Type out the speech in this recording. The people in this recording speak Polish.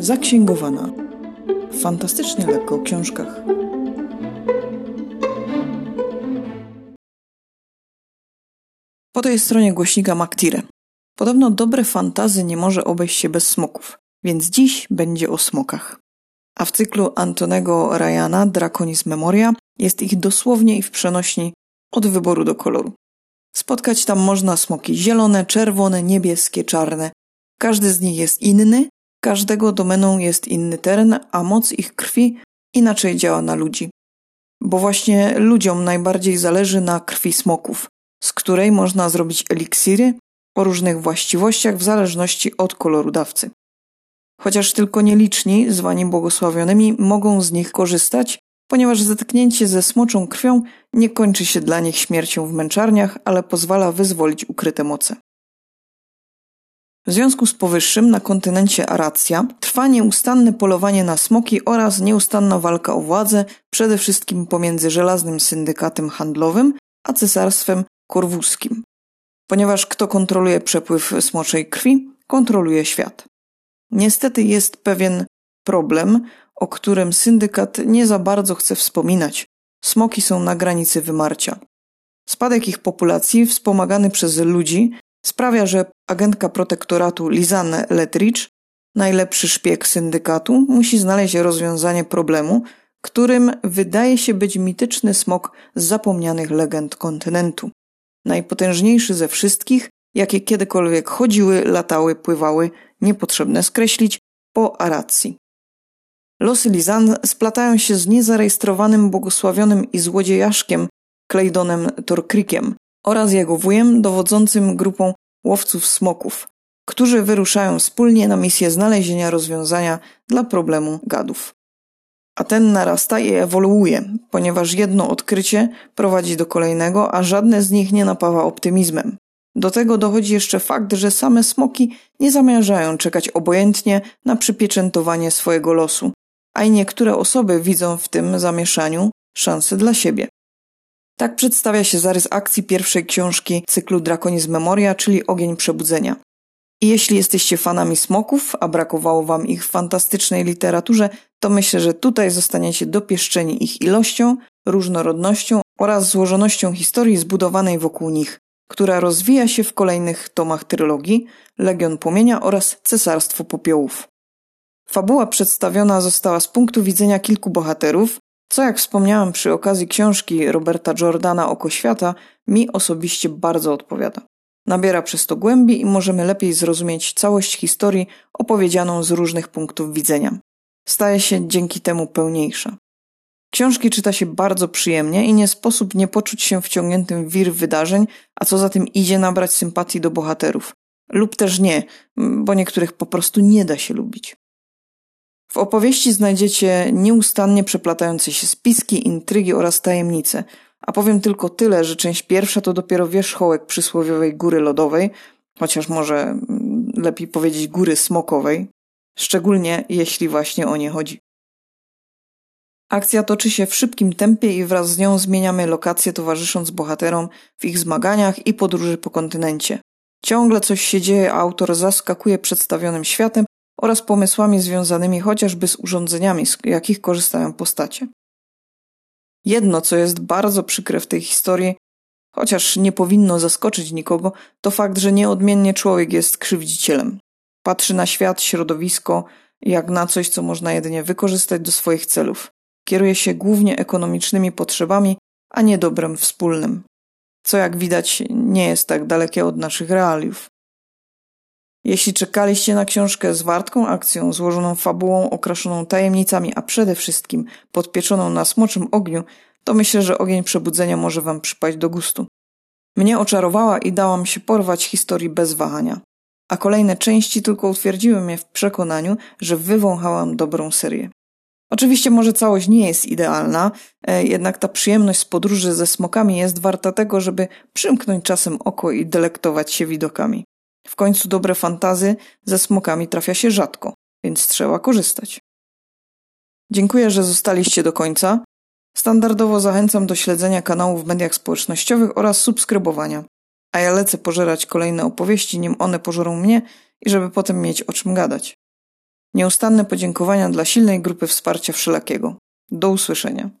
Zaksięgowana. Fantastycznie lekko o książkach. Po tej stronie głośnika Maktire. Podobno dobre fantazy nie może obejść się bez smoków, więc dziś będzie o smokach. A w cyklu Antonego Ryana Draconis Memoria jest ich dosłownie i w przenośni od wyboru do koloru. Spotkać tam można smoki zielone, czerwone, niebieskie, czarne. Każdy z nich jest inny, każdego domeną jest inny teren, a moc ich krwi inaczej działa na ludzi. Bo właśnie ludziom najbardziej zależy na krwi smoków, z której można zrobić eliksiry o różnych właściwościach w zależności od koloru dawcy. Chociaż tylko nieliczni, zwani błogosławionymi, mogą z nich korzystać, ponieważ zetknięcie ze smoczą krwią nie kończy się dla nich śmiercią w męczarniach, ale pozwala wyzwolić ukryte moce. W związku z powyższym na kontynencie Aracja trwa nieustanne polowanie na smoki oraz nieustanna walka o władzę, przede wszystkim pomiędzy żelaznym syndykatem handlowym a cesarstwem korwuskim. Ponieważ kto kontroluje przepływ smoczej krwi, kontroluje świat. Niestety jest pewien problem, o którym syndykat nie za bardzo chce wspominać. Smoki są na granicy wymarcia. Spadek ich populacji, wspomagany przez ludzi, sprawia, że agentka protektoratu Lizanne Letridge, najlepszy szpieg syndykatu, musi znaleźć rozwiązanie problemu, którym wydaje się być mityczny smok z zapomnianych legend kontynentu. Najpotężniejszy ze wszystkich, jakie kiedykolwiek chodziły, latały, pływały, niepotrzebne skreślić, po Aracji. Losy Lizan splatają się z niezarejestrowanym błogosławionym i złodziejaszkiem Claydonem Torkrikiem oraz jego wujem dowodzącym grupą łowców smoków, którzy wyruszają wspólnie na misję znalezienia rozwiązania dla problemu gadów. A ten narasta i ewoluuje, ponieważ jedno odkrycie prowadzi do kolejnego, a żadne z nich nie napawa optymizmem. Do tego dochodzi jeszcze fakt, że same smoki nie zamierzają czekać obojętnie na przypieczętowanie swojego losu, a i niektóre osoby widzą w tym zamieszaniu szansę dla siebie. Tak przedstawia się zarys akcji pierwszej książki cyklu Draconis Memoria, czyli Ogień Przebudzenia. I jeśli jesteście fanami smoków, a brakowało wam ich w fantastycznej literaturze, to myślę, że tutaj zostaniecie dopieszczeni ich ilością, różnorodnością oraz złożonością historii zbudowanej wokół nich, która rozwija się w kolejnych tomach trylogii Legion Płomienia oraz Cesarstwo Popiołów. Fabuła przedstawiona została z punktu widzenia kilku bohaterów, co jak wspomniałam przy okazji książki Roberta Jordana Oko Świata, mi osobiście bardzo odpowiada. Nabiera przez to głębi i możemy lepiej zrozumieć całość historii opowiedzianą z różnych punktów widzenia. Staje się dzięki temu pełniejsza. Książki czyta się bardzo przyjemnie i nie sposób nie poczuć się wciągniętym w wir wydarzeń, a co za tym idzie nabrać sympatii do bohaterów. Lub też nie, bo niektórych po prostu nie da się lubić. W opowieści znajdziecie nieustannie przeplatające się spiski, intrygi oraz tajemnice, a powiem tylko tyle, że część pierwsza to dopiero wierzchołek przysłowiowej góry lodowej, chociaż może mm, lepiej powiedzieć góry smokowej, szczególnie jeśli właśnie o nie chodzi. Akcja toczy się w szybkim tempie i wraz z nią zmieniamy lokacje towarzysząc bohaterom w ich zmaganiach i podróży po kontynencie. Ciągle coś się dzieje, a autor zaskakuje przedstawionym światem oraz pomysłami związanymi chociażby z urządzeniami, z jakich korzystają postacie. Jedno, co jest bardzo przykre w tej historii, chociaż nie powinno zaskoczyć nikogo, to fakt, że nieodmiennie człowiek jest krzywdzicielem. Patrzy na świat, środowisko, jak na coś, co można jedynie wykorzystać do swoich celów. Kieruje się głównie ekonomicznymi potrzebami, a nie dobrem wspólnym. Co jak widać nie jest tak dalekie od naszych realiów. Jeśli czekaliście na książkę z wartką akcją, złożoną fabułą, okraszoną tajemnicami, a przede wszystkim podpieczoną na smoczym ogniu, to myślę, że ogień przebudzenia może wam przypaść do gustu. Mnie oczarowała i dałam się porwać historii bez wahania. A kolejne części tylko utwierdziły mnie w przekonaniu, że wywąchałam dobrą serię. Oczywiście może całość nie jest idealna, e, jednak ta przyjemność z podróży ze smokami jest warta tego, żeby przymknąć czasem oko i delektować się widokami. W końcu dobre fantazy ze smokami trafia się rzadko, więc trzeba korzystać. Dziękuję, że zostaliście do końca. Standardowo zachęcam do śledzenia kanału w mediach społecznościowych oraz subskrybowania. A ja lecę pożerać kolejne opowieści, nim one pożerą mnie i żeby potem mieć o czym gadać. Nieustanne podziękowania dla silnej grupy wsparcia wszelakiego. Do usłyszenia.